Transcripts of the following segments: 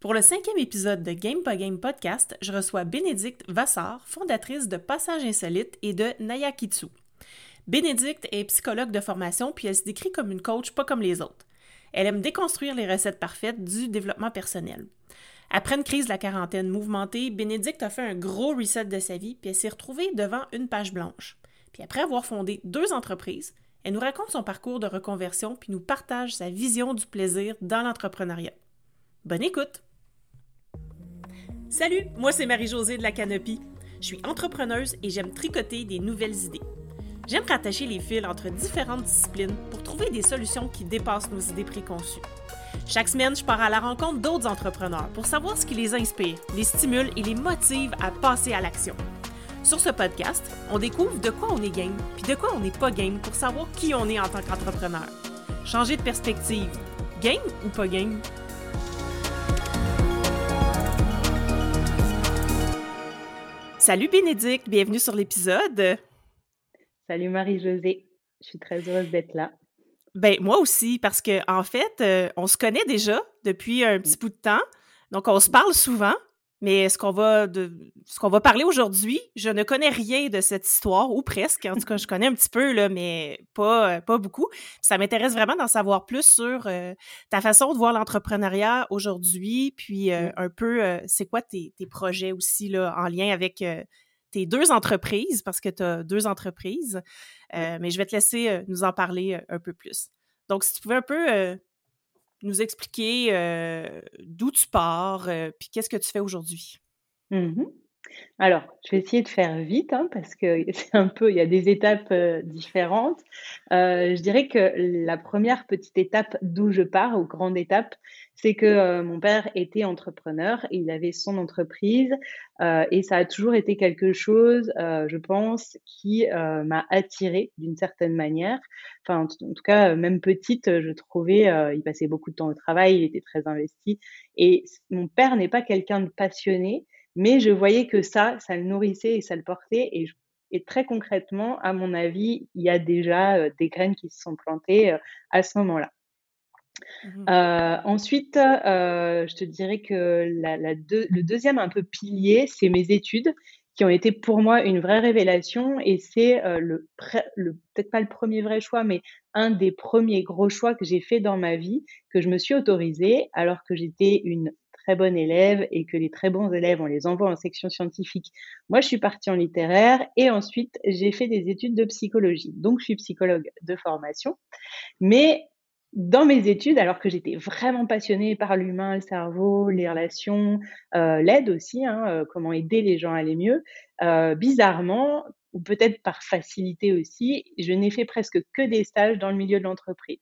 Pour le cinquième épisode de Game by Game Podcast, je reçois Bénédicte Vassar, fondatrice de Passage Insolite et de Nayakitsu. Bénédicte est psychologue de formation puis elle se décrit comme une coach pas comme les autres. Elle aime déconstruire les recettes parfaites du développement personnel. Après une crise de la quarantaine mouvementée, Bénédicte a fait un gros reset de sa vie puis elle s'est retrouvée devant une page blanche. Puis après avoir fondé deux entreprises, elle nous raconte son parcours de reconversion puis nous partage sa vision du plaisir dans l'entrepreneuriat. Bonne écoute! Salut, moi c'est Marie-Josée de la Canopie. Je suis entrepreneuse et j'aime tricoter des nouvelles idées. J'aime rattacher les fils entre différentes disciplines pour trouver des solutions qui dépassent nos idées préconçues. Chaque semaine, je pars à la rencontre d'autres entrepreneurs pour savoir ce qui les inspire, les stimule et les motive à passer à l'action. Sur ce podcast, on découvre de quoi on est game, puis de quoi on n'est pas game pour savoir qui on est en tant qu'entrepreneur. Changer de perspective, game ou pas game? Salut Bénédicte, bienvenue sur l'épisode. Salut Marie-Josée, je suis très heureuse d'être là. Ben moi aussi, parce que en fait, euh, on se connaît déjà depuis un petit bout de temps, donc on se parle souvent. Mais ce qu'on va de ce qu'on va parler aujourd'hui, je ne connais rien de cette histoire ou presque. En tout cas, je connais un petit peu là, mais pas euh, pas beaucoup. Ça m'intéresse vraiment d'en savoir plus sur euh, ta façon de voir l'entrepreneuriat aujourd'hui, puis euh, un peu c'est quoi tes, tes, projets aussi là en lien avec tes deux entreprises parce que tu as deux entreprises. mais je vais te laisser nous en parler un peu plus. Donc si tu pouvais un peu nous expliquer d'où tu pars, puis qu'est-ce que tu fais aujourd'hui? Mmh Alors, je vais essayer de faire vite hein, parce que c'est un peu, il y a des étapes euh, différentes. je dirais que la première petite étape d'où je pars, ou grande étape, c'est que euh, mon père était entrepreneur, il avait son entreprise euh, et ça a toujours été quelque chose, euh, je pense, qui m'a attirée d'une certaine manière. Enfin, en, tout cas, même petite, je trouvais, il passait beaucoup de temps au travail, il était très investi et mon père n'est pas quelqu'un de passionné, mais je voyais que ça, ça le nourrissait et ça le portait et et très concrètement, à mon avis, il y a déjà des graines qui se sont plantées à ce moment-là. Mmh ensuite, je te dirais que la, le deuxième un peu pilier, c'est mes études qui ont été pour moi une vraie révélation et c'est euh, le, le peut-être pas le premier vrai choix, mais un des premiers gros choix que j'ai fait dans ma vie, que je me suis autorisée alors que j'étais une très élève et que les très bons élèves, on les envoie en section scientifique. Moi, je suis partie en littéraire et ensuite, j'ai fait des études de psychologie. Donc, je suis psychologue de formation. Mais dans mes études, alors que j'étais vraiment passionnée par l'humain, le cerveau, les relations, euh, l'aide aussi, hein, euh, comment aider les gens à aller mieux, euh, bizarrement, ou peut-être par facilité aussi, je n'ai fait presque que des stages dans le milieu de l'entreprise.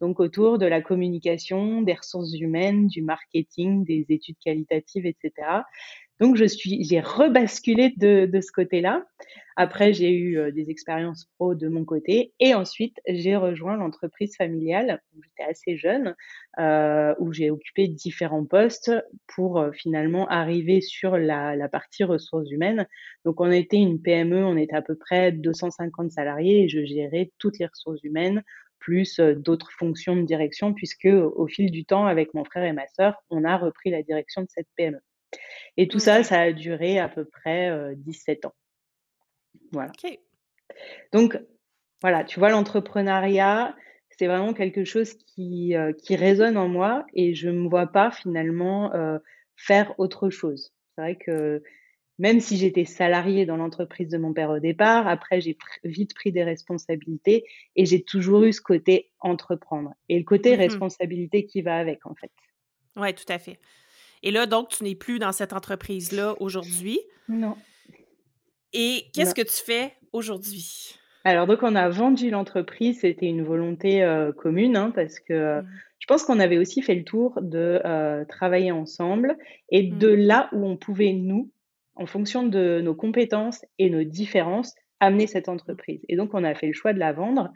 Donc autour de la communication, des ressources humaines, du marketing, des études qualitatives, etc. Donc, je suis, j'ai rebasculé de, de ce côté-là. Après, j'ai eu euh, des expériences pro de mon côté. Et ensuite, j'ai rejoint l'entreprise familiale. J'étais assez jeune, euh, où j'ai occupé différents postes pour euh, finalement arriver sur la, la, partie ressources humaines. Donc, on était une PME, on était à peu près 250 salariés et je gérais toutes les ressources humaines plus euh, d'autres fonctions de direction, puisque au fil du temps, avec mon frère et ma sœur, on a repris la direction de cette PME. Et tout ça, ça a duré à peu près 17 ans. Voilà. Donc, voilà, tu vois, l'entrepreneuriat, c'est vraiment quelque chose qui, qui résonne en moi et je ne me vois pas finalement faire autre chose. C'est vrai que même si j'étais salariée dans l'entreprise de mon père au départ, après j'ai vite pris des responsabilités et j'ai toujours eu ce côté entreprendre et le côté mmh responsabilité qui va avec en fait. Oui, tout à fait. Et là, donc, tu n'es plus dans cette entreprise-là aujourd'hui. Non. Et qu'est-ce que tu fais aujourd'hui? Alors, donc, on a vendu l'entreprise. C'était une volonté euh, commune hein, parce que euh, mmh. je pense qu'on avait aussi fait le tour de euh, travailler ensemble et de mmh. là où on pouvait, nous, en fonction de nos compétences et nos différences, amener cette entreprise. Et donc, on a fait le choix de la vendre.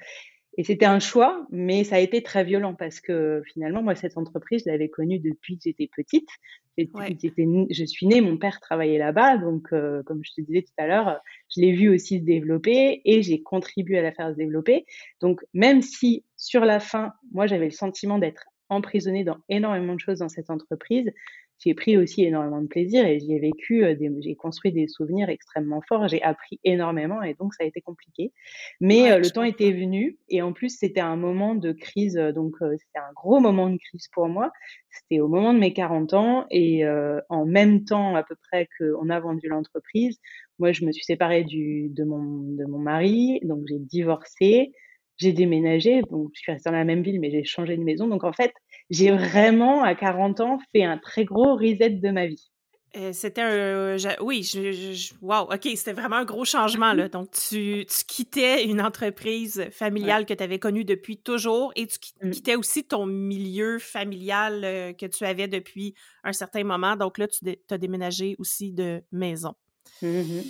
Et c'était un choix, mais ça a été très violent parce que finalement, moi, cette entreprise, je l'avais connue depuis que j'étais petite. je suis née, mon père travaillait là-bas, donc euh, comme je te disais tout à l'heure, je l'ai vu aussi se développer et j'ai contribué à la faire se développer. Donc même si sur la fin, moi, j'avais le sentiment d'être emprisonnée dans énormément de choses dans cette entreprise, j'ai pris aussi énormément de plaisir et j'y ai vécu, euh, j'ai construit des souvenirs extrêmement forts, j'ai appris énormément et donc ça a été compliqué. Mais euh, le temps était venu et en plus c'était un moment de crise, euh, donc c'était un gros moment de crise pour moi. C'était au moment de mes 40 ans et en même temps à peu près qu'on a vendu l'entreprise, moi je me suis séparée du, de, mon, de mon mari, donc j'ai divorcé j'ai déménagé, donc je suis restée dans la même ville, mais j'ai changé de maison. Donc en fait, j'ai vraiment, à 40 ans, fait un très gros reset de ma vie. Euh, c'était un. oui, je, wow, OK, c'était vraiment un gros changement. Là. Donc, tu, tu quittais une entreprise familiale que tu avais connue depuis toujours et tu mmh. quittais aussi ton milieu familial euh, que tu avais depuis un certain moment. Donc là, tu as déménagé aussi de maison. Mmh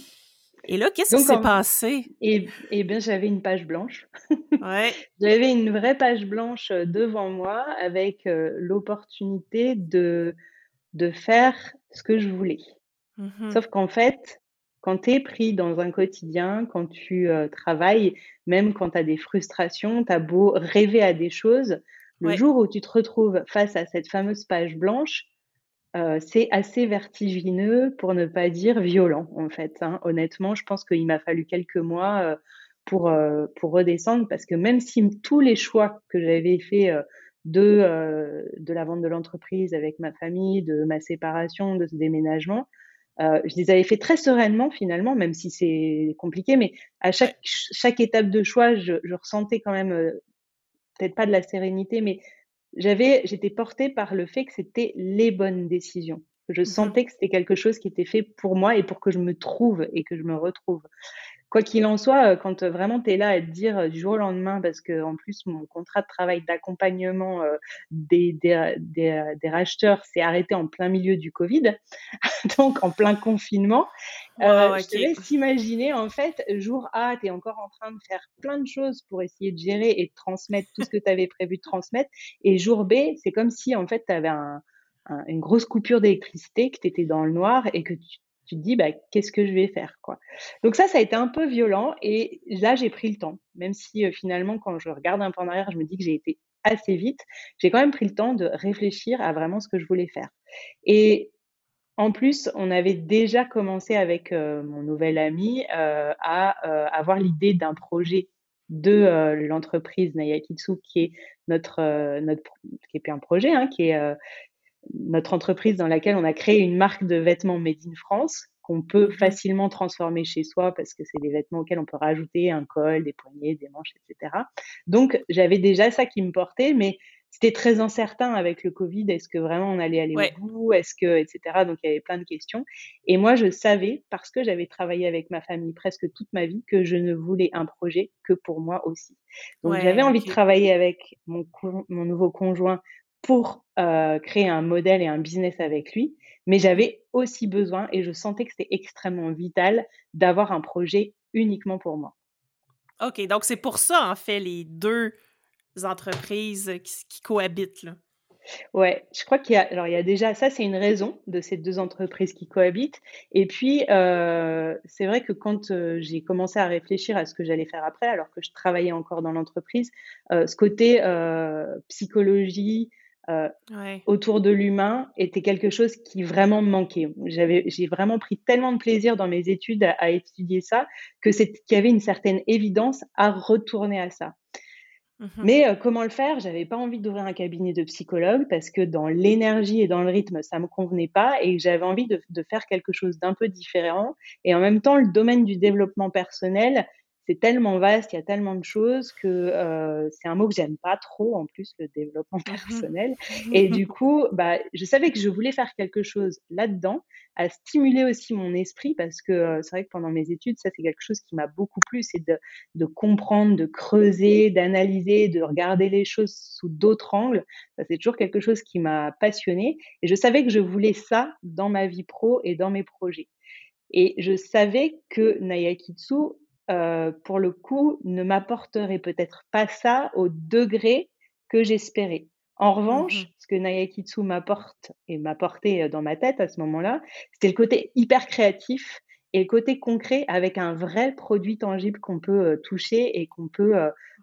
et là, qu'est-ce qui s'est passé? Eh, eh bien, j'avais une page blanche. Ouais. j'avais une vraie page blanche euh, devant moi avec euh, l'opportunité de, de faire ce que je voulais. Mmh Sauf qu'en fait, quand tu es pris dans un quotidien, quand tu euh, travailles, même quand tu as des frustrations, tu as beau rêver à des choses, le jour où tu te retrouves face à cette fameuse page blanche, euh, c'est assez vertigineux, pour ne pas dire violent, en fait. Hein. Honnêtement, je pense qu'il m'a fallu quelques mois euh, pour, euh, pour redescendre, parce que même si tous les choix que j'avais faits de, de la vente de l'entreprise avec ma famille, de ma séparation, de ce déménagement, je les avais fait très sereinement finalement, même si c'est compliqué, mais à chaque, chaque étape de choix, je, je ressentais quand même, peut-être pas de la sérénité, mais j'avais, j'étais portée par le fait que c'était les bonnes décisions. Je mmh sentais que c'était quelque chose qui était fait pour moi et pour que je me trouve et que je me retrouve. Quoi qu'il en soit, euh, quand euh, vraiment tu es là à te dire euh, du jour au lendemain, parce que en plus mon contrat de travail d'accompagnement des, des, des, racheteurs s'est arrêté en plein milieu du Covid, donc en plein confinement, je te laisse imaginer en fait, jour A, tu es encore en train de faire plein de choses pour essayer de gérer et de transmettre tout ce que tu avais prévu de transmettre, et jour B, c'est comme si en fait tu avais un, une grosse coupure d'électricité, que tu étais dans le noir et que tu tu te dis bah, qu'est-ce que je vais faire quoi. Donc ça ça a été un peu violent et là j'ai pris le temps même si euh, finalement quand je regarde un peu en arrière je me dis que j'ai été assez vite, j'ai quand même pris le temps de réfléchir à vraiment ce que je voulais faire. Et en plus, on avait déjà commencé avec euh, mon nouvel ami euh, à avoir l'idée d'un projet de l'entreprise Nayakitsu qui est notre, notre qui est un projet, hein, qui est notre entreprise dans laquelle on a créé une marque de vêtements made in France qu'on peut mmh facilement transformer chez soi parce que c'est des vêtements auxquels on peut rajouter un col, des poignets, des manches, etc. Donc j'avais déjà ça qui me portait, mais c'était très incertain avec le Covid. Est-ce que vraiment on allait aller au bout? Est-ce que, etc. Donc il y avait plein de questions. Et moi je savais parce que j'avais travaillé avec ma famille presque toute ma vie que je ne voulais un projet que pour moi aussi. Donc j'avais envie de travailler avec mon, mon nouveau conjoint pour euh, créer un modèle et un business avec lui, mais j'avais aussi besoin et je sentais que c'était extrêmement vital d'avoir un projet uniquement pour moi. OK, donc c'est pour ça, en fait, les deux entreprises qui, cohabitent. Là. Ouais, je crois qu'il y a, alors il y a déjà, ça c'est une raison de ces deux entreprises qui cohabitent. Et puis, euh, c'est vrai que quand euh, j'ai commencé à réfléchir à ce que j'allais faire après, alors que je travaillais encore dans l'entreprise, ce côté psychologie, euh, autour de l'humain était quelque chose qui vraiment me manquait. J'avais, j'ai vraiment pris tellement de plaisir dans mes études à, étudier ça que c'est qu'il y avait une certaine évidence à retourner à ça. Mmh Mais euh, comment le faire? J'avais pas envie d'ouvrir un cabinet de psychologue parce que dans l'énergie et dans le rythme, ça me convenait pas et j'avais envie de, de faire quelque chose d'un peu différent. Et en même temps, le domaine du développement personnel, c'est tellement vaste, il y a tellement de choses que euh, c'est un mot que j'aime pas trop en plus le développement mmh personnel. Et du coup, bah, je savais que je voulais faire quelque chose là-dedans, à stimuler aussi mon esprit parce que euh, c'est vrai que pendant mes études, ça c'est quelque chose qui m'a beaucoup plu, c'est de, de, comprendre, de creuser, d'analyser, de regarder les choses sous d'autres angles. Ça c'est toujours quelque chose qui m'a passionné et je savais que je voulais ça dans ma vie pro et dans mes projets. Et je savais que Nayakitsu euh, pour le coup, ne m'apporterait peut-être pas ça au degré que j'espérais. En mmh revanche, ce que Nayakitsu m'apporte et m'apportait euh, dans ma tête à ce moment-là, c'était le côté hyper créatif et le côté concret avec un vrai produit tangible qu'on peut euh, toucher et qu'on peut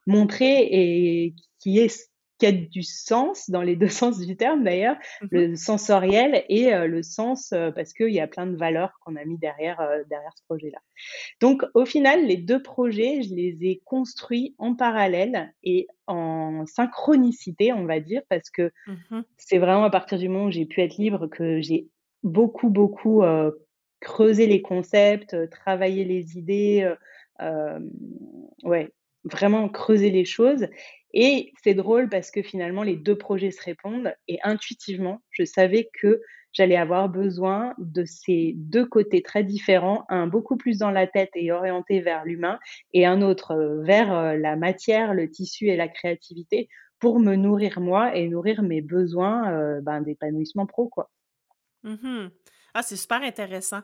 montrer et qui est qui a du sens dans les deux sens du terme d'ailleurs, Mmh le sensoriel et euh, le sens euh, parce qu'il y a plein de valeurs qu'on a mis derrière, euh, derrière ce projet-là. Donc au final, les deux projets, je les ai construits en parallèle et en synchronicité, on va dire, parce que Mmh c'est vraiment à partir du moment où j'ai pu être libre que j'ai beaucoup, beaucoup euh, creusé les concepts, travaillé les idées, euh, ouais, vraiment creuser les choses. Et c'est drôle parce que finalement, les deux projets se répondent et intuitivement, je savais que j'allais avoir besoin de ces deux côtés très différents, un beaucoup plus dans la tête et orienté vers l'humain et un autre euh, vers euh, la matière, le tissu et la créativité pour me nourrir moi et nourrir mes besoins euh, ben, d'épanouissement pro, quoi. Mmh Ah, c'est super intéressant.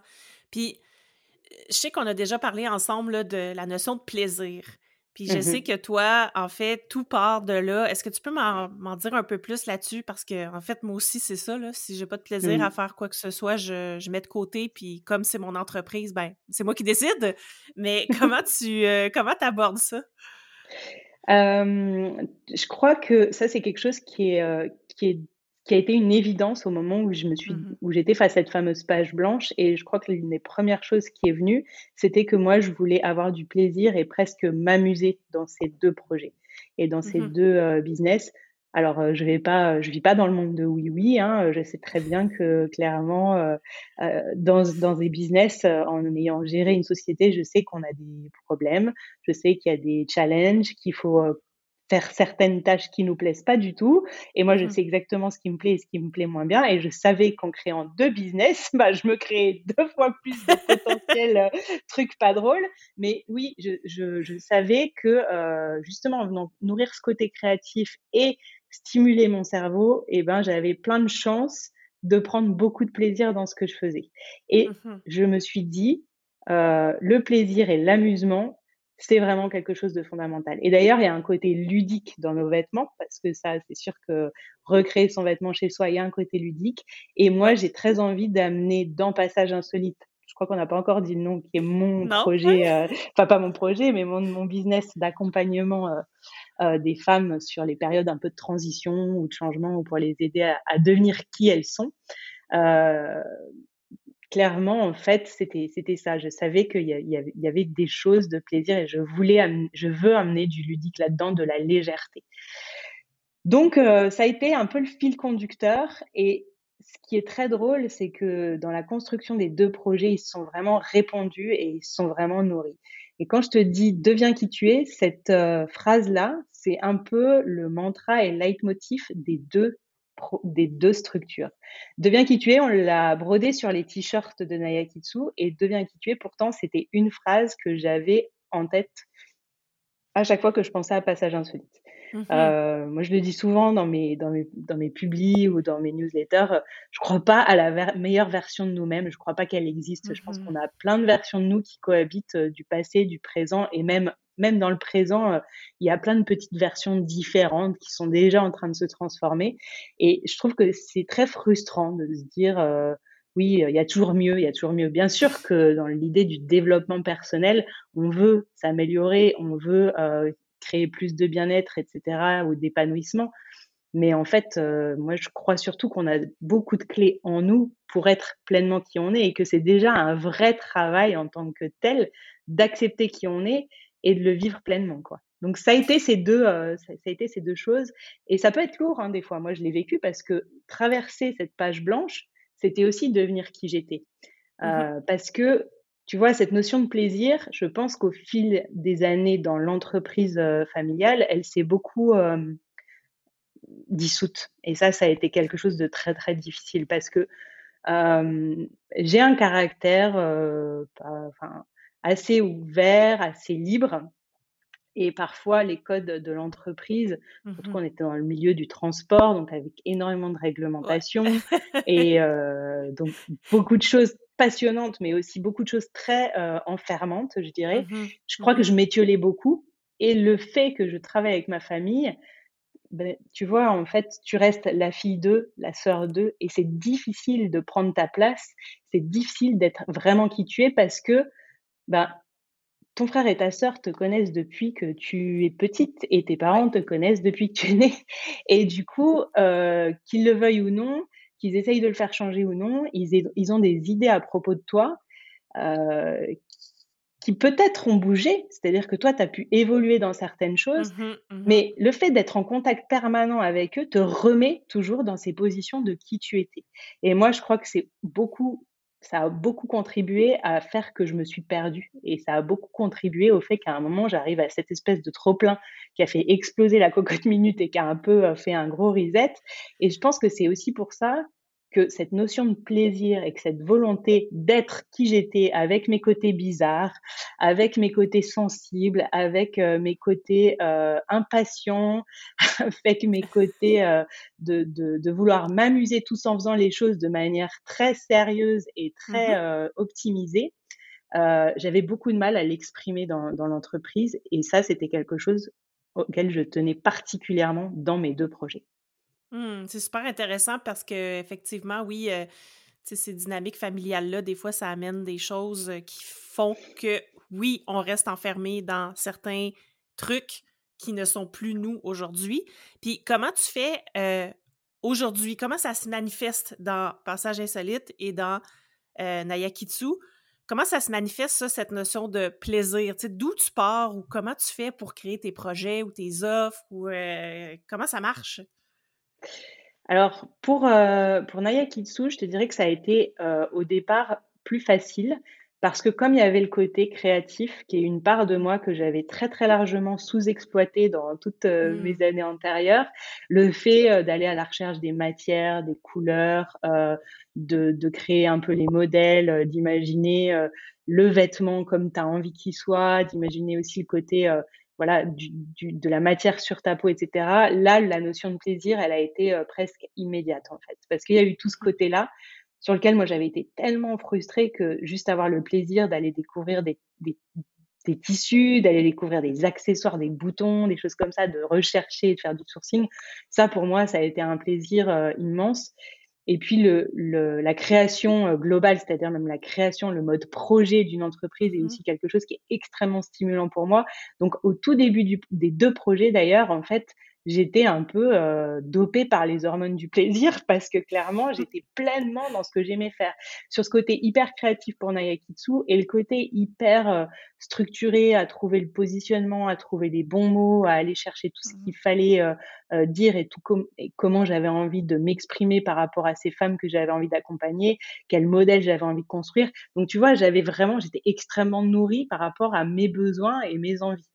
Puis, je sais qu'on a déjà parlé ensemble de la notion de plaisir. Puis je sais Mhm. que toi, en fait, tout part de là. Est-ce que tu peux m'en dire un peu plus là-dessus? Parce que, en fait, moi aussi, c'est ça, là. Si j'ai pas de plaisir à Mhm. faire quoi que ce soit, je, je mets de côté. Puis comme c'est mon entreprise, ben, c'est moi qui décide. Mais comment tu euh, comment t'abordes ça? Euh, je crois que ça, c'est quelque chose qui est, euh, qui est, qui a été une évidence au moment où je me suis, Mhm. où j'étais face à cette fameuse page blanche. Et je crois que l'une des premières choses qui est venue, c'était que moi, je voulais avoir du plaisir et presque m'amuser dans ces deux projets et dans ces Mhm. deux euh, business. Alors, euh, je vais pas, je vis pas dans le monde de oui oui. Hein, je sais très bien que clairement, euh, euh, dans dans des business, euh, en ayant géré une société, je sais qu'on a des problèmes. Je sais qu'il y a des challenges, qu'il faut euh, faire certaines tâches qui nous plaisent pas du tout. Et moi, je Mhm. sais exactement ce qui me plaît et ce qui me plaît moins bien. Et je savais qu'en créant deux business, bah, je me créais deux fois plus de potentiels euh, trucs pas drôles. Mais oui, je, je, je savais que euh, justement, en venant nourrir ce côté créatif et stimuler mon cerveau, et ben, j'avais plein de chances de prendre beaucoup de plaisir dans ce que je faisais. Et Mhm. je me suis dit, euh, le plaisir et l'amusement, c'est vraiment quelque chose de fondamental. Et d'ailleurs, il y a un côté ludique dans nos vêtements, parce que ça, c'est sûr que recréer son vêtement chez soi, il y a un côté ludique. Et moi, j'ai très envie d'amener dans Passage Insolite, je crois qu'on n'a pas encore dit le nom, qui est mon Non? Projet, euh, enfin pas mon projet, mais mon, mon business d'accompagnement euh, euh, des femmes sur les périodes un peu de transition ou de changement, ou pour les aider à, à devenir qui elles sont. Euh, clairement, en fait, c'était c'était ça. Je savais qu'il y, y avait, des choses de plaisir et je voulais, je veux amener du ludique là-dedans, de la légèreté. Donc, euh, ça a été un peu le fil conducteur. Et ce qui est très drôle, c'est que dans la construction des deux projets, ils sont vraiment répandus et ils sont vraiment nourris. Et quand je te dis deviens qui tu es, cette euh, phrase-là, c'est un peu le mantra et le leitmotiv des deux, des deux structures. Deviens qui tu es, on l'a brodé sur les t-shirts de Naya Kitsu et deviens qui tu es, pourtant, c'était une phrase que j'avais en tête à chaque fois que je pensais à Passage Insolite. Mhm. Euh, moi, je le dis souvent dans mes, dans mes, dans mes publis ou dans mes newsletters, je crois pas à la ver- meilleure version de nous-mêmes, je crois pas qu'elle existe. Je pense Mhm. qu'on a plein de versions de nous qui cohabitent euh, du passé, du présent et même, même dans le présent, euh, il y a plein de petites versions différentes qui sont déjà en train de se transformer. Et je trouve que c'est très frustrant de se dire, euh, oui, euh, il y a toujours mieux, il y a toujours mieux. Bien sûr que dans l'idée du développement personnel, on veut s'améliorer, on veut créer plus de bien-être, etc., ou d'épanouissement. Mais en fait, moi, je crois surtout qu'on a beaucoup de clés en nous pour être pleinement qui on est et que c'est déjà un vrai travail en tant que tel d'accepter qui on est et de le vivre pleinement, quoi. Donc ça a été ces deux, euh, ça, ça a été ces deux choses et ça peut être lourd hein, des fois. Moi, je l'ai vécu parce que traverser cette page blanche, c'était aussi devenir qui j'étais. Mhm. Euh, parce que tu vois, cette notion de plaisir, je pense qu'au fil des années dans l'entreprise euh, familiale, elle s'est beaucoup dissoute. Et ça, ça a été quelque chose de très, très difficile parce que j'ai un caractère pas- assez ouvert, assez libre. Et parfois, les codes de l'entreprise, surtout Mhm. qu'on était dans le milieu du transport, donc avec énormément de Ouais. réglementations et euh, donc beaucoup de choses passionnantes, mais aussi beaucoup de choses très euh, enfermantes, je dirais. Mhm. Je crois que Mhm. je m'étiolais beaucoup. Et le fait que je travaille avec ma famille, ben, tu vois, en fait, tu restes la fille d'eux, la sœur d'eux, et c'est difficile de prendre ta place. C'est difficile d'être vraiment qui tu es parce que ben, ton frère et ta sœur te connaissent depuis que tu es petite et tes parents te connaissent depuis que tu es née. Et du coup, euh, qu'ils le veuillent ou non, qu'ils essayent de le faire changer ou non, ils, ils ont des idées à propos de toi euh, qui peut-être ont bougé, c'est-à-dire que toi, tu as pu évoluer dans certaines choses, mmh mmh mais le fait d'être en contact permanent avec eux te remet toujours dans ces positions de qui tu étais. Et moi, je crois que c'est beaucoup ça a beaucoup contribué à faire que je me suis perdue. Et ça a beaucoup contribué au fait qu'à un moment, j'arrive à cette espèce de trop-plein qui a fait exploser la cocotte minute et qui a un peu euh, fait un gros reset. Et je pense que c'est aussi pour ça que cette notion de plaisir et que cette volonté d'être qui j'étais avec mes côtés bizarres, avec mes côtés sensibles, avec euh, mes côtés euh, impatients, avec mes côtés euh, de, de, de, vouloir m'amuser tous en faisant les choses de manière très sérieuse et très mmh optimisée, j'avais beaucoup de mal à l'exprimer dans, dans l'entreprise et ça, c'était quelque chose auquel je tenais particulièrement dans mes deux projets. Mmh, c'est super intéressant parce que effectivement, oui, euh, ces dynamiques familiales-là, des fois, ça amène des choses qui font que, oui, on reste enfermé dans certains trucs qui ne sont plus nous aujourd'hui. Puis comment tu fais aujourd'hui? Comment ça se manifeste dans Passage insolite et dans Nayakitsu? Comment ça se manifeste, ça, cette notion de plaisir? D'où tu pars ou comment tu fais pour créer tes projets ou tes offres ou comment ça marche? Alors pour, euh, pour Naya Kitsu, je te dirais que ça a été, euh, au départ plus facile parce que comme il y avait le côté créatif qui est une part de moi que j'avais très, très largement sous-exploité dans toutes, euh, mmh. mes années antérieures, le fait, d'aller à la recherche des matières, des couleurs, de de créer un peu les modèles, d'imaginer, le vêtement comme tu as envie qu'il soit, d'imaginer aussi le côté, voilà, du, de la matière sur ta peau, etc. Là, la notion de plaisir, elle a été euh, presque immédiate en fait, parce qu'il y a eu tout ce côté-là sur lequel moi j'avais été tellement frustrée que juste avoir le plaisir d'aller découvrir des, des, des tissus, d'aller découvrir des accessoires, des boutons, des choses comme ça, de rechercher, de faire du sourcing, ça pour moi ça a été un plaisir euh, immense. Et puis le, le, la création euh, globale, c'est-à-dire même la création, le mode projet d'une entreprise est mmh. aussi quelque chose qui est extrêmement stimulant pour moi. Donc au tout début du, des deux projets d'ailleurs, en fait, j'étais un peu euh, dopée par les hormones du plaisir parce que clairement, j'étais pleinement dans ce que j'aimais faire. Sur ce côté hyper créatif pour Nayakitsu et le côté hyper euh, structuré à trouver le positionnement, à trouver les bons mots, à aller chercher tout ce mmh. qu'il fallait euh, euh, dire et tout et comment j'avais envie de m'exprimer par rapport à ces femmes que j'avais envie d'accompagner, quel modèle j'avais envie de construire. Donc tu vois, j'avais vraiment, j'étais extrêmement nourrie par rapport à mes besoins et mes envies.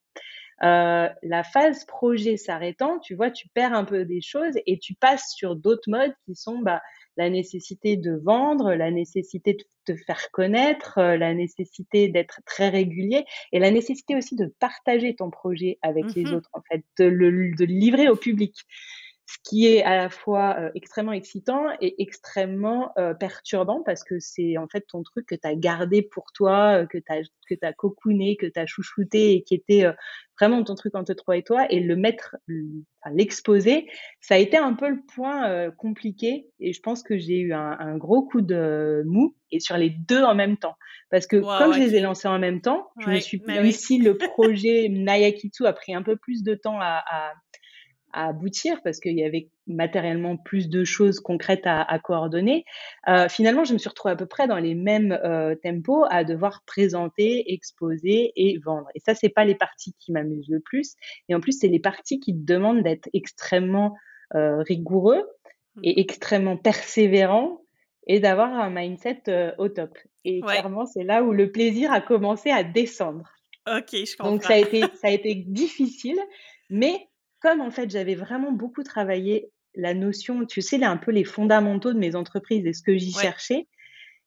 Euh, la phase projet s'arrêtant, tu vois, tu perds un peu des choses et tu passes sur d'autres modes qui sont bah, la nécessité de vendre, la nécessité de te faire connaître, euh, la nécessité d'être très régulier et la nécessité aussi de partager ton projet avec les mmh autres, en fait, de le, de le livrer au public ce qui est à la fois euh, extrêmement excitant et extrêmement euh, perturbant parce que c'est en fait ton truc que tu as gardé pour toi, euh, que tu as, que as cocooné, que tu as chouchouté et qui était vraiment ton truc entre toi et toi. Et le mettre, l'exposer, ça a été un peu le point compliqué et je pense que j'ai eu un, un, gros coup de mou et sur les deux en même temps. Parce que comme je les ai lancés en même temps, je me suis même si le projet Nayakitsu a pris un peu plus de temps à, à à aboutir parce qu'il y avait matériellement plus de choses concrètes à, à coordonner. Euh, finalement, je me suis retrouvée à peu près dans les mêmes euh, tempos à devoir présenter, exposer et vendre. Et ça, c'est pas les parties qui m'amusent le plus. Et en plus, c'est les parties qui demandent d'être extrêmement euh, rigoureux mmh. et extrêmement persévérant et d'avoir un mindset euh, au top. Et clairement, c'est là où le plaisir a commencé à descendre. Ok, je comprends. Donc ça a été ça a été difficile, mais comme en fait j'avais vraiment beaucoup travaillé la notion, tu sais, là, un peu les fondamentaux de mes entreprises et ce que j'y cherchais,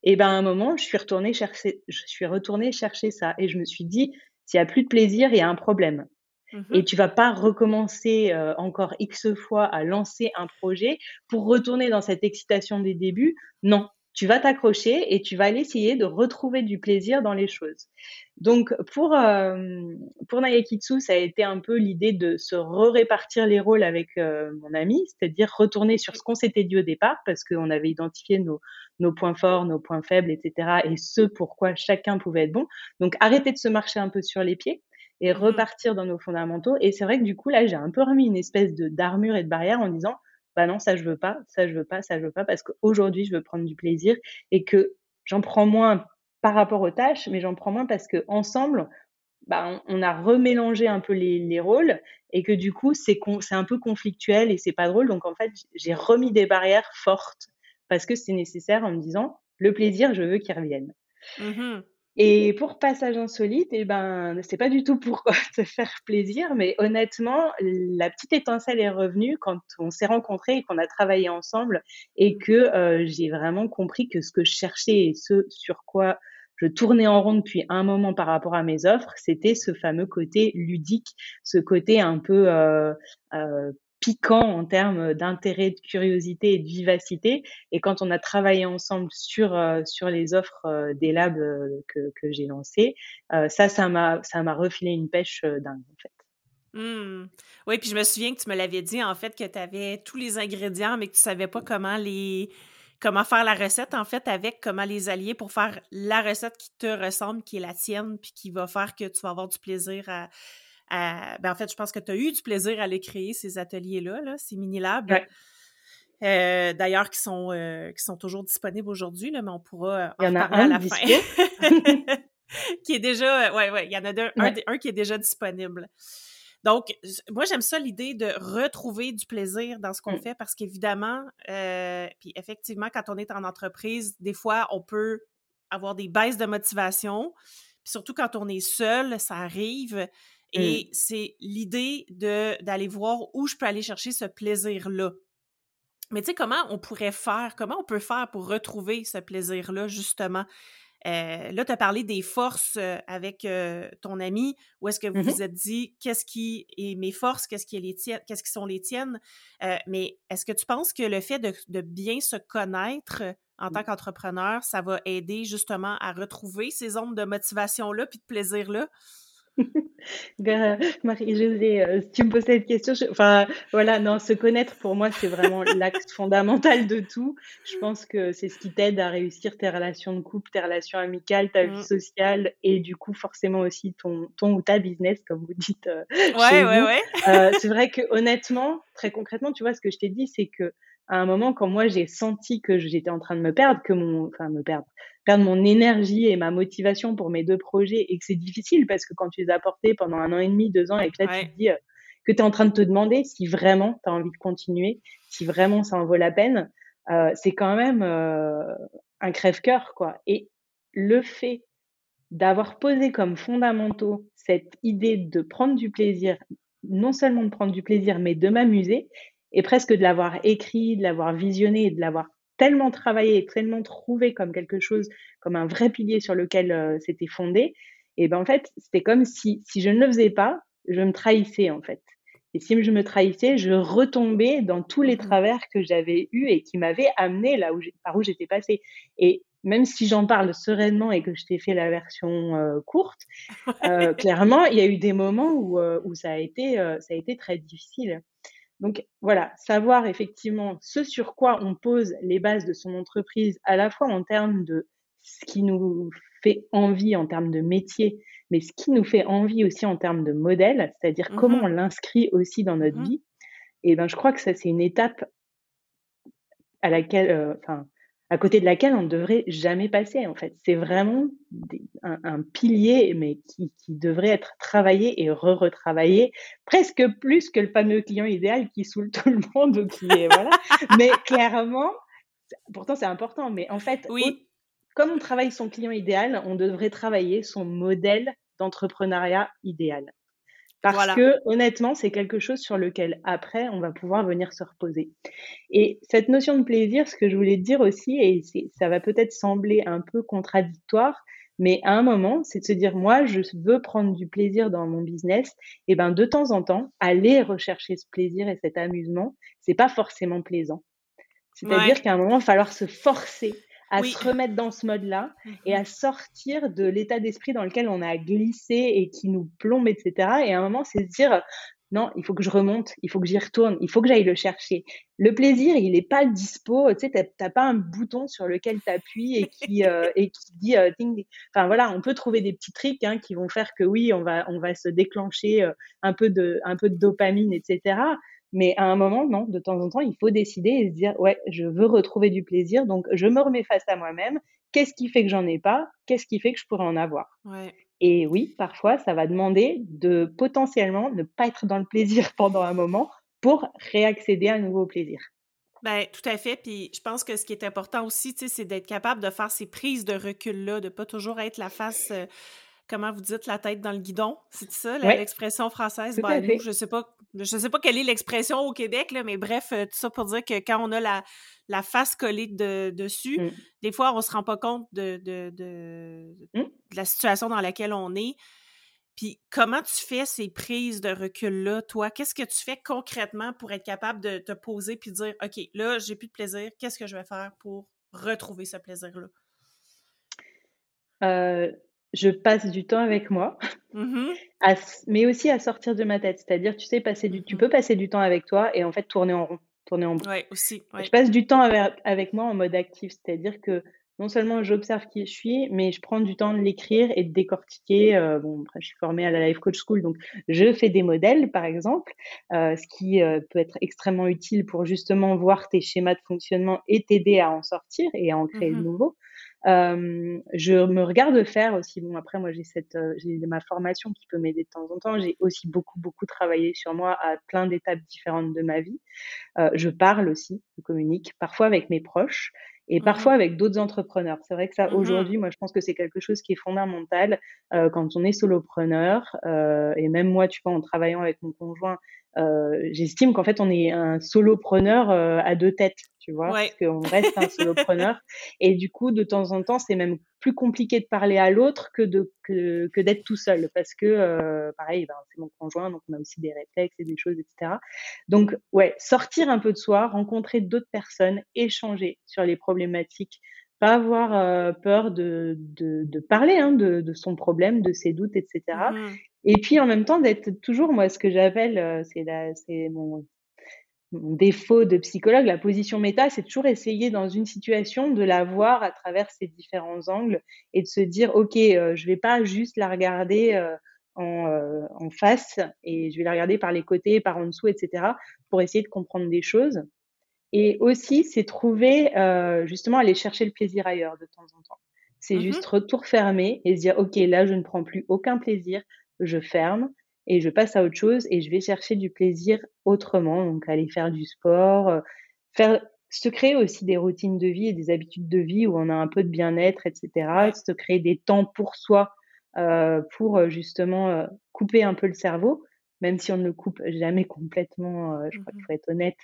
et ben à un moment, je suis retournée chercher, je suis retournée chercher ça et je me suis dit, s'il y a plus de plaisir, il y a un problème. Mmh et tu vas pas recommencer euh, encore X fois à lancer un projet pour retourner dans cette excitation des débuts? Non, tu vas t'accrocher et tu vas aller essayer de retrouver du plaisir dans les choses. Donc pour euh, pour Nayakitsu, ça a été un peu l'idée de se répartir les rôles avec euh, mon ami, c'est-à-dire retourner sur ce qu'on s'était dit au départ parce qu'on avait identifié nos nos points forts, nos points faibles, etc. et ce pourquoi chacun pouvait être bon. Donc arrêter de se marcher un peu sur les pieds et mmh repartir dans nos fondamentaux. Et c'est vrai que du coup là, j'ai un peu remis une espèce de d'armure et de barrière en disant bah non, ça je veux pas, ça je veux pas, ça je veux pas, parce qu'aujourd'hui je veux prendre du plaisir et que j'en prends moins par rapport aux tâches, mais j'en prends moins parce que ensemble, bah, on, a remélangé un peu les, rôles et que du coup c'est c'est un peu conflictuel et c'est pas drôle. Donc en fait, j'ai remis des barrières fortes parce que c'est nécessaire en me disant le plaisir, je veux qu'il revienne. Mmh et pour Passage Insolite, eh ben, c'est pas du tout pour te faire plaisir, mais honnêtement, la petite étincelle est revenue quand on s'est rencontrés et qu'on a travaillé ensemble et que euh, j'ai vraiment compris que ce que je cherchais et ce sur quoi je tournais en rond depuis un moment par rapport à mes offres, c'était ce fameux côté ludique, ce côté un peu euh, euh, piquant en termes d'intérêt, de curiosité et de vivacité. Et quand on a travaillé ensemble sur, euh, sur les offres euh, des labs euh, que, que j'ai lancées, ça, ça m'a, ça m'a refilé une pêche dingue, en fait. Mmh. Oui, puis je me souviens que tu me l'avais dit, en fait, que tu avais tous les ingrédients, mais que tu savais pas comment les comment faire la recette, en fait, avec comment les allier pour faire la recette qui te ressemble, qui est la tienne, puis qui va faire que tu vas avoir du plaisir à, ben en fait, je pense que tu as eu du plaisir à les créer, ces ateliers-là, là, ces mini-labs. Euh, d'ailleurs, qui sont, euh, qui sont toujours disponibles aujourd'hui, mais on pourra en, parler à la fin. qui est déjà, ouais, ouais, il y en a un, qui est déjà disponible. Donc, moi, j'aime ça l'idée de retrouver du plaisir dans ce qu'on mmh. fait parce qu'évidemment, euh, puis effectivement, quand on est en entreprise, des fois, on peut avoir des baisses de motivation. Puis surtout quand on est seul, ça arrive. Mmh. Et c'est l'idée d'aller voir où je peux aller chercher ce plaisir-là. Mais tu sais, comment on pourrait faire, comment on peut faire pour retrouver ce plaisir-là, justement? Euh, là, tu as parlé des forces euh, avec euh, ton ami, où est-ce que vous mmh vous êtes dit qu'est-ce qui est mes forces, qu'est-ce qui, est les tiennes, qu'est-ce qui sont les tiennes? mais est-ce que tu penses que le fait de, de bien se connaître en tant qu'entrepreneur, ça va aider justement à retrouver ces zones de motivation-là puis de plaisir-là? Ben, Marie-Josée, euh, si tu me poses cette question, enfin voilà, non, se connaître pour moi, c'est vraiment l'acte fondamental de tout. Je pense que c'est ce qui t'aide à réussir tes relations de couple, tes relations amicales, ta vie mmh. sociale et du coup forcément aussi ton, ton ou ta business, comme vous dites. Euh, ouais, ouais, ouais. Euh, c'est vrai que honnêtement, très concrètement, tu vois, ce que je t'ai dit, c'est que à un moment, quand moi j'ai senti que j'étais en train de me perdre, que mon, enfin me perdre, perdre mon énergie et ma motivation pour mes deux projets, et que c'est difficile parce que quand tu les as portés pendant un an et demi, deux ans, et que là tu te dis euh, que tu es en train de te demander si vraiment tu as envie de continuer, si vraiment ça en vaut la peine, euh, c'est quand même euh, un crève-cœur, quoi. Et le fait d'avoir posé comme fondamentaux cette idée de prendre du plaisir, non seulement de prendre du plaisir, mais de m'amuser, et presque de l'avoir écrit, de l'avoir visionné de l'avoir tellement travaillé et tellement trouvé comme quelque chose, comme un vrai pilier sur lequel euh, c'était fondé, et ben en fait, c'était comme si, si je ne le faisais pas, je me trahissais en fait. Et si je me trahissais, je retombais dans tous les mmh travers que j'avais eus et qui m'avaient amené là où par où j'étais passée. Et même si j'en parle sereinement et que je t'ai fait la version euh, courte, euh, clairement, il y a eu des moments où, où ça, a été, ça a été très difficile. Donc voilà, savoir effectivement ce sur quoi on pose les bases de son entreprise, à la fois en termes de ce qui nous fait envie en termes de métier, mais ce qui nous fait envie aussi en termes de modèle, c'est-à-dire mmh comment on l'inscrit aussi dans notre mmh vie. Et ben je crois que ça c'est une étape à laquelle, euh, enfin, à côté de laquelle on ne devrait jamais passer, en fait. C'est vraiment un, pilier, mais qui, devrait être travaillé et re-retravaillé, presque plus que le fameux client idéal qui saoule tout le monde, qui est, voilà. mais clairement, pourtant c'est important, mais en fait, oui. comme on travaille son client idéal, on devrait travailler son modèle d'entrepreneuriat idéal. Parce que honnêtement, c'est quelque chose sur lequel après, on va pouvoir venir se reposer. Et cette notion de plaisir, ce que je voulais te dire aussi, et ça va peut-être sembler un peu contradictoire, mais à un moment, c'est de se dire, moi, je veux prendre du plaisir dans mon business, et ben de temps en temps, aller rechercher ce plaisir et cet amusement, c'est pas forcément plaisant. C'est-à-dire qu'à un moment, il va falloir se forcer à se remettre dans ce mode-là et à mmh sortir de l'état d'esprit dans lequel on a glissé et qui nous plombe, etc. Et à un moment, c'est se dire, non, il faut que je remonte, il faut que j'y retourne, il faut que j'aille le chercher. Le plaisir, il n'est pas dispo, tu sais, tu n'as pas un bouton sur lequel tu appuies et qui, euh, et qui dit, euh, enfin voilà, on peut trouver des petits tricks hein, qui vont faire que oui, on va, on va se déclencher euh, un, peu de, un peu de dopamine, etc. Mais à un moment, non, de temps en temps, il faut décider et se dire, ouais, je veux retrouver du plaisir, donc je me remets face à moi-même. Qu'est-ce qui fait que j'en ai pas? Qu'est-ce qui fait que je pourrais en avoir? Et oui, parfois, ça va demander de potentiellement ne pas être dans le plaisir pendant un moment pour réaccéder à un nouveau plaisir. Ben, tout à fait. Puis je pense que ce qui est important aussi, c'est d'être capable de faire ces prises de recul-là, de pas toujours être la face euh, comment vous dites la tête dans le guidon, c'est ça l'expression française? Ben, je sais pas, je sais pas quelle est l'expression au Québec, là, mais bref, euh, tout ça pour dire que quand on a la, la face collée de, dessus, mmh. des fois on se rend pas compte de, de, mmh. de, la situation dans laquelle on est. Puis comment tu fais ces prises de recul-là, toi? Qu'est-ce que tu fais concrètement pour être capable de te poser puis dire OK, là, j'ai plus de plaisir, qu'est-ce que je vais faire pour retrouver ce plaisir-là? Euh, je passe du temps avec moi, mmh mais aussi à sortir de ma tête. C'est-à-dire, tu sais, passer du, tu mmh peux passer du temps avec toi et en fait tourner en rond, tourner en Ouais, aussi. Je passe du temps avec, moi en mode actif, c'est-à-dire que non seulement j'observe qui je suis, mais je prends du temps de l'écrire et de décortiquer. Euh, bon, après, je suis formée à la Life Coach School, donc je fais des modèles, par exemple, euh, ce qui euh, peut être extrêmement utile pour justement voir tes schémas de fonctionnement et t'aider à en sortir et à en créer de mmh nouveaux. Euh, je me regarde faire aussi. Bon, après, moi, j'ai cette, euh, j'ai ma formation qui peut m'aider de temps en temps. J'ai aussi beaucoup, beaucoup travaillé sur moi à plein d'étapes différentes de ma vie. Euh, je parle aussi, je communique, parfois avec mes proches et mmh parfois avec d'autres entrepreneurs. C'est vrai que ça, mmh aujourd'hui, moi, je pense que c'est quelque chose qui est fondamental euh, quand on est solopreneur. Euh, et même moi, tu vois, en travaillant avec mon conjoint, euh, j'estime qu'en fait, on est un solopreneur à deux têtes, tu vois, parce qu'on reste un solopreneur. Et du coup, de temps en temps, c'est même plus compliqué de parler à l'autre que de que, que d'être tout seul, parce que euh, pareil, ben, c'est mon conjoint, donc on a aussi des réflexes et des choses, etc. Donc, ouais, sortir un peu de soi, rencontrer d'autres personnes, échanger sur les problématiques pas avoir peur de, de, de parler hein, de, de, son problème, de ses doutes, etc. Et puis en même temps d'être toujours, moi, ce que j'appelle, euh, c'est mon, défaut de psychologue, la position méta, c'est toujours essayer dans une situation de la voir à travers ses différents angles et de se dire, ok, euh, je vais pas juste la regarder euh, en, en, face et je vais la regarder par les côtés, par en dessous, etc. pour essayer de comprendre des choses. Et aussi, c'est trouver, justement, aller chercher le plaisir ailleurs de temps en temps. C'est mmh juste retour fermé et se dire, OK, là, je ne prends plus aucun plaisir, je ferme et je passe à autre chose et je vais chercher du plaisir autrement. Donc, aller faire du sport, euh, faire, se créer aussi des routines de vie et des habitudes de vie où on a un peu de bien-être, etc. Se créer des temps pour soi, euh, pour euh, justement couper un peu le cerveau même si on ne le coupe jamais complètement, je crois qu'il mmh faut être honnête.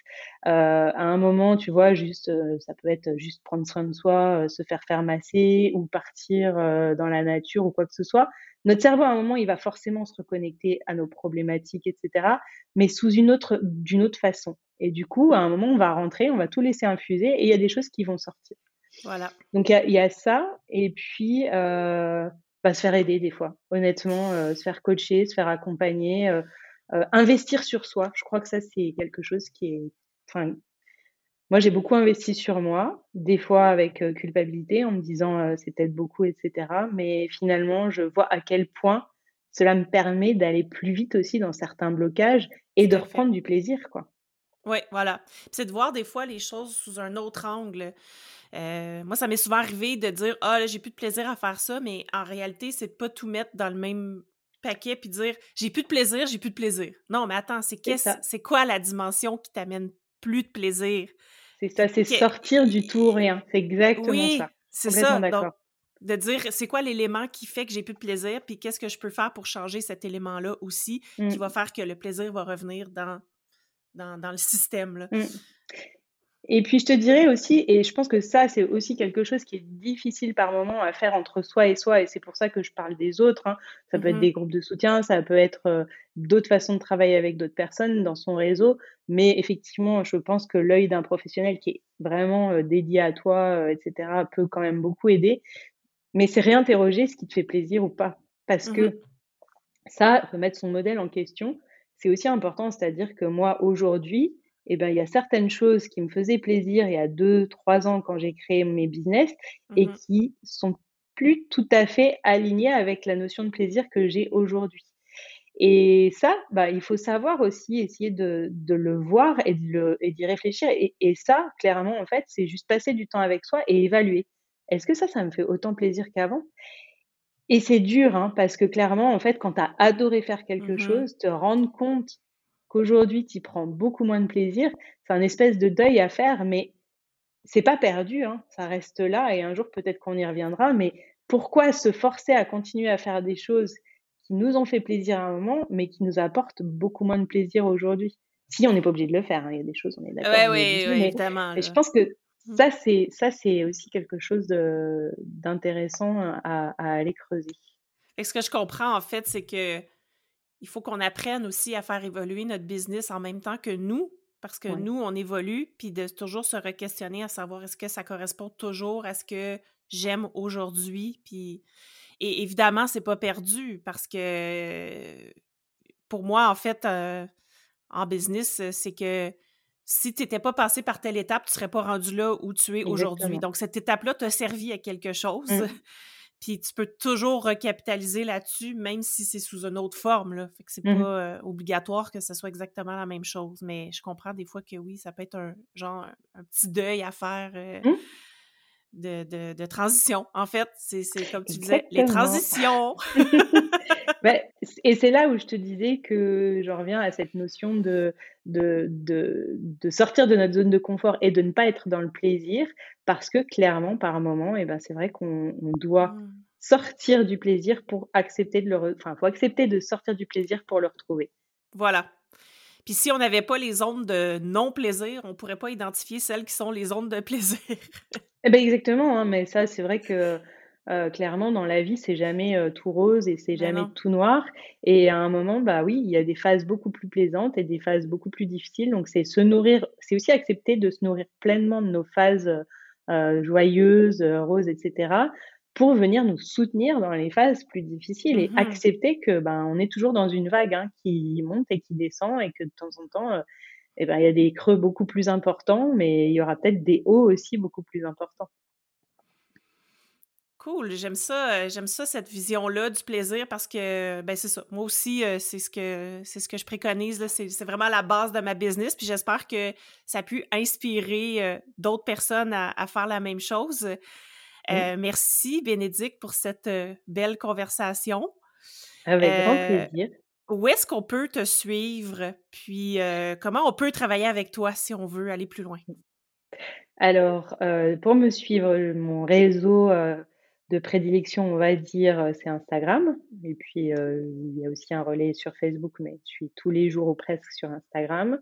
à un moment, tu vois, juste, ça peut être juste prendre soin de soi, se faire faire masser ou partir dans la nature ou quoi que ce soit notre cerveau, à un moment, il va forcément se reconnecter à nos problématiques, etc., mais sous une autre, d'une autre façon. Et du coup, à un moment, on va rentrer, on va tout laisser infuser et il y a des choses qui vont sortir. Voilà. Donc, il y, a ça. Et puis, euh, bah, se faire aider des fois. Honnêtement, euh, se faire coacher, se faire accompagner, euh, euh, investir sur soi. Je crois que ça, c'est quelque chose qui est, enfin, moi, j'ai beaucoup investi sur moi, des fois avec euh, culpabilité, en me disant euh, c'est peut-être beaucoup, etc. Mais finalement, je vois à quel point cela me permet d'aller plus vite aussi dans certains blocages et de reprendre du plaisir, quoi. Oui, voilà. C'est de voir des fois les choses sous un autre angle. Euh, moi, ça m'est souvent arrivé de dire Ah, là, j'ai plus de plaisir à faire ça, mais en réalité, c'est de pas tout mettre dans le même paquet puis dire j'ai plus de plaisir, j'ai plus de plaisir. Non, mais attends, c'est c'est quoi la dimension qui t'amène plus de plaisir? C'est ça, c'est sortir du tout ou rien. C'est exactement oui, ça. C'est ça. Donc, de dire c'est quoi l'élément qui fait que j'ai plus de plaisir, puis qu'est-ce que je peux faire pour changer cet élément-là aussi, qui mmh. va faire que le plaisir va revenir dans, dans, dans le système. Là. Mmh. Et puis je te dirais aussi, et je pense que ça, c'est aussi quelque chose qui est difficile par moment à faire entre soi et soi, et c'est pour ça que je parle des autres. Hein. Ça peut être Mhm. des groupes de soutien, ça peut être euh, d'autres façons de travailler avec d'autres personnes dans son réseau, mais effectivement, je pense que l'œil d'un professionnel qui est vraiment euh, dédié à toi, euh, etc., peut quand même beaucoup aider. Mais c'est réinterroger ce qui te fait plaisir ou pas, parce Mhm. que ça, remettre son modèle en question, c'est aussi important. C'est-à-dire que moi, aujourd'hui, eh ben, il y a certaines choses qui me faisaient plaisir il y a 2-3 ans quand j'ai créé mes business et Mhm. qui sont plus tout à fait alignées avec la notion de plaisir que j'ai aujourd'hui. Et ça, bah, il faut savoir aussi essayer de, de le voir et d'y réfléchir. Et, et ça, clairement, en fait, c'est juste passer du temps avec soi et évaluer. Est-ce que ça, ça me fait autant plaisir qu'avant? Et c'est dur, hein, parce que clairement, en fait, quand tu as adoré faire quelque Mhm. chose, te rendre compte qu'aujourd'hui, tu y prends beaucoup moins de plaisir, c'est un espèce de deuil à faire, mais c'est pas perdu, hein, ça reste là et un jour peut-être qu'on y reviendra, mais pourquoi se forcer à continuer à faire des choses qui nous ont fait plaisir à un moment, mais qui nous apportent beaucoup moins de plaisir aujourd'hui? Si on n'est pas obligé de le faire, hein, il y a des choses, on est d'accord, Ouais, évidemment, mais je pense que Mhm. ça, c'est ça, c'est aussi quelque chose de- d'intéressant à, à aller creuser. Que ce que je comprends, en fait, c'est que il faut qu'on apprenne aussi à faire évoluer notre business en même temps que nous, parce que Ouais. nous, on évolue, puis de toujours se re-questionner à savoir est-ce que ça correspond toujours à ce que j'aime aujourd'hui, puis et évidemment, c'est pas perdu parce que pour moi, en fait, euh, en business, c'est que si tu n'étais pas passé par telle étape, tu serais pas rendu là où tu es aujourd'hui. Donc, cette étape-là t'a servi à quelque chose. Mmh. Puis tu peux toujours recapitaliser là-dessus, même si c'est sous une autre forme. Là. Fait que c'est Mmh mh. pas euh, obligatoire que ce soit exactement la même chose. Mais je comprends des fois que oui, ça peut être un genre un, un petit deuil à faire euh, Mmh. de, de- de transition. En fait, c'est c'est comme tu disais, les transitions. Beh, c et c'est là où je te disais que j'en reviens à cette notion de de de de sortir de notre zone de confort et de ne pas être dans le plaisir parce que clairement, par moment et ben, c'est vrai qu'on on doit Mm. sortir du plaisir pour accepter de le re enfin, faut accepter de sortir du plaisir pour le retrouver. Voilà. Puis si on n'avait pas les zones de non-plaisir, on pourrait pas identifier celles qui sont les zones de plaisir. Eh beh, exactement, hein, mais ça, c'est vrai que, heu, clairement dans la vie, c'est jamais, heu, tout rose et c'est Mais jamais tout noir et à un moment, bah, oui, il y a des phases beaucoup plus plaisantes et des phases beaucoup plus difficiles donc c'est se nourrir c'est aussi accepter de se nourrir pleinement de nos phases, heu, joyeuses, roses et cetera, pour venir nous soutenir dans les phases plus difficiles et Mhm. accepter que, ben, on est toujours dans une vague, hein, qui monte et qui descend et que de temps en temps, heu et ben, il y a des creux beaucoup plus importants, mais il y aura peut-être des hauts aussi beaucoup plus importants. Cool, j'aime ça, heu, j'aime ça cette vision-là du plaisir parce que, ben, c'est ça. Moi aussi, heu, c'est ce que c'est ce que je préconise, c'est vraiment la base de ma business, puis j'espère que ça a pu inspirer, heu, d'autres personnes à à faire la même chose. Merci Bénédicte pour cette, belle conversation. Avec grand plaisir. où est-ce qu'on peut te suivre? Puis, comment on peut travailler avec toi si on veut aller plus loin? Alors, pour me suivre, mon réseau, de prédilection, on va dire, heu, c'est Instagram et puis, heu, il y a aussi un relais sur Facebook, mais je suis tous les jours ou presque sur Instagram.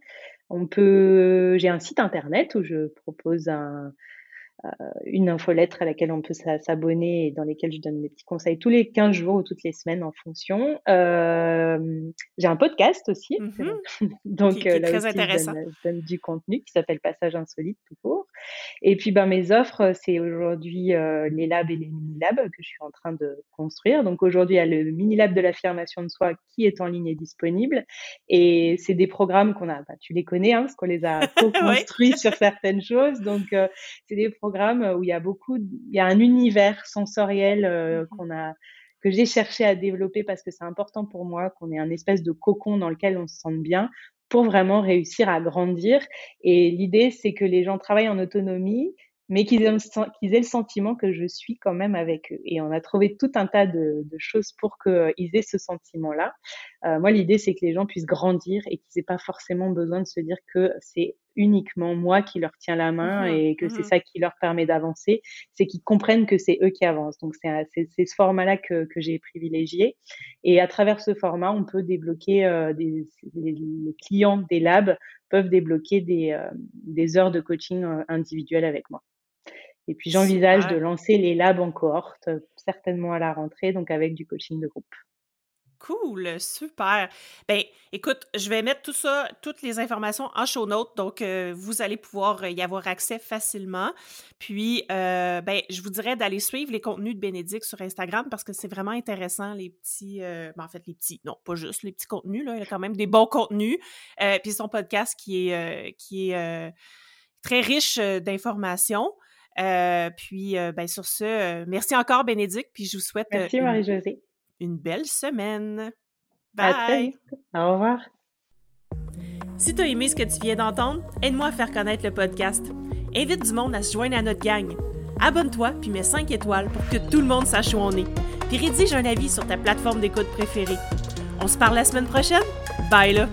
On peut j'ai un site internet où je propose un une infolettre à laquelle on peut s'a s'abonner et dans lesquelles je donne des petits conseils tous les 15 jours ou toutes les semaines en fonction. Hem, j'ai un podcast aussi, heu, donc Qui qui heu, est là très aussi je donne, intéressant. je donne du contenu qui s'appelle Passage insolite tout court. Et puis, ben, mes offres, c'est aujourd'hui, les labs et les mini labs que je suis en train de construire. Donc aujourd'hui, il y a le mini lab de l'affirmation de soi qui est en ligne et disponible et c'est des programmes qu'on a bah, tu les connais, hein, parce qu'on les a co-construits sur certaines choses. Donc c'est des programmes, où il y a beaucoup il y a un univers sensoriel, qu'on a que j'ai cherché à développer parce que c'est important pour moi qu'on ait un espèce de cocon dans lequel on se sente bien pour vraiment réussir à grandir et l'idée, c'est que les gens travaillent en autonomie, mais qu'ils aient, le sen- qu'ils aient le sentiment que je suis quand même avec eux. Et on a trouvé tout un tas de, de choses pour qu'ils aient ce sentiment-là. Euh, moi, l'idée, c'est que les gens puissent grandir et qu'ils n'aient pas forcément besoin de se dire que c'est uniquement moi qui leur tiens la main Mmh et que c'est Mmh ça qui leur permet d'avancer, c'est qu'ils comprennent que c'est eux qui avancent. Donc c'est ce format-là que, que j'ai privilégié. Et à travers ce format, on peut débloquer euh, des les, les, clients des labs peuvent débloquer des, euh, des heures de coaching euh, individuel avec moi. Et puis j'envisage de lancer les labs en cohorte, certainement à la rentrée, donc avec du coaching de groupe. Cool, super. Ben, écoute, je vais mettre tout ça, toutes les informations en show notes, donc euh, vous allez pouvoir y avoir accès facilement. Puis, euh, ben, je vous dirais d'aller suivre les contenus de Bénédicte sur Instagram parce que c'est vraiment intéressant, les petits, euh, ben, en fait, les petits, non, pas juste les petits contenus, là, il y a quand même des bons contenus. puis son podcast qui est, qui est très riche d'informations. puis, ben, sur ce, merci encore, Bénédicte, puis je vous souhaite. Merci, Marie-Josée une belle semaine. Bye! Au revoir! Si tu as aimé ce que tu viens d'entendre, aide-moi à faire connaître le podcast. Invite du monde à se joindre à notre gang. Abonne-toi puis mets 5 étoiles pour que tout le monde sache où on est. Puis rédige un avis sur ta plateforme d'écoute préférée. On se parle la semaine prochaine? Bye là!